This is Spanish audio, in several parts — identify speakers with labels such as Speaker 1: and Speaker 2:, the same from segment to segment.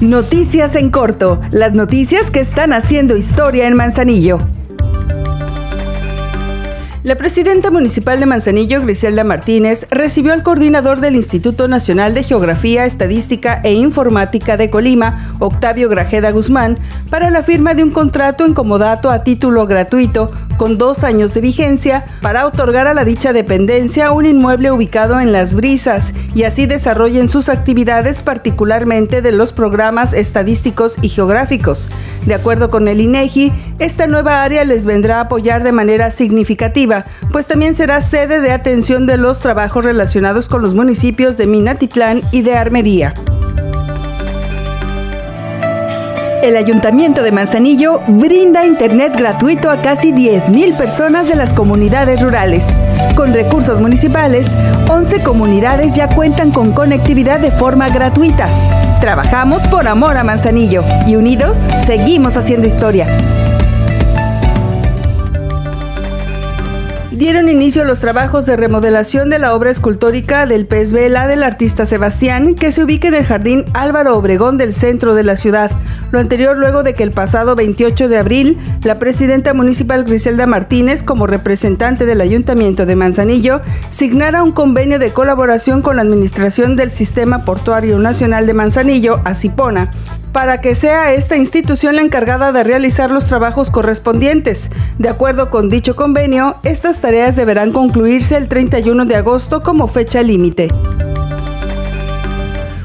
Speaker 1: Noticias en corto, las noticias que están haciendo historia en Manzanillo. La presidenta municipal de Manzanillo, Griselda Martínez, recibió al coordinador del Instituto Nacional de Geografía, Estadística e Informática de Colima, Octavio Grajeda Guzmán, para la firma de un contrato en comodato a título gratuito con dos años de vigencia para otorgar a la dicha dependencia un inmueble ubicado en Las Brisas y así desarrollen sus actividades particularmente de los programas estadísticos y geográficos. De acuerdo con el INEGI, esta nueva área les vendrá a apoyar de manera significativa pues también será sede de atención de los trabajos relacionados con los municipios de Minatitlán y de Armería. El Ayuntamiento de Manzanillo brinda internet gratuito a casi 10.000 personas de las comunidades rurales. Con recursos municipales, 11 comunidades ya cuentan con conectividad de forma gratuita. Trabajamos por amor a Manzanillo y unidos seguimos haciendo historia. Dieron inicio los trabajos de remodelación de la obra escultórica del pez vela del artista Sebastián, que se ubica en el jardín Álvaro Obregón del centro de la ciudad. Lo anterior luego de que el pasado 28 de abril, la presidenta municipal Griselda Martínez, como representante del Ayuntamiento de Manzanillo, signara un convenio de colaboración con la Administración del Sistema Portuario Nacional de Manzanillo, ACIPONA, para que sea esta institución la encargada de realizar los trabajos correspondientes. De acuerdo con dicho convenio, estas tareas deberán concluirse el 31 de agosto como fecha límite.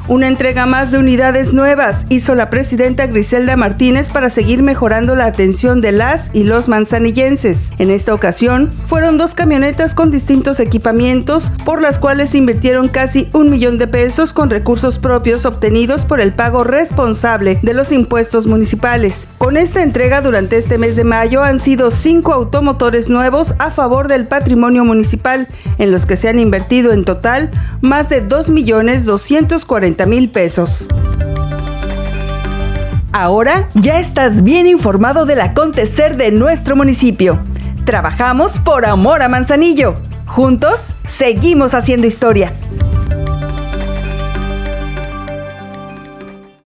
Speaker 1: Una entrega más de unidades nuevas hizo la presidenta Griselda Martínez para seguir mejorando la atención de las y los manzanillenses. En esta ocasión, fueron dos camionetas con distintos equipamientos, por las cuales invirtieron casi un millón de pesos con recursos propios obtenidos por el pago responsable de los impuestos municipales. Con esta entrega durante este mes de mayo han sido cinco automotores nuevos a favor del patrimonio municipal, en los que se han invertido en total más de 2.240.000 mil pesos. Ahora ya estás bien informado del acontecer de nuestro municipio. Trabajamos por amor a Manzanillo. Juntos, seguimos haciendo historia.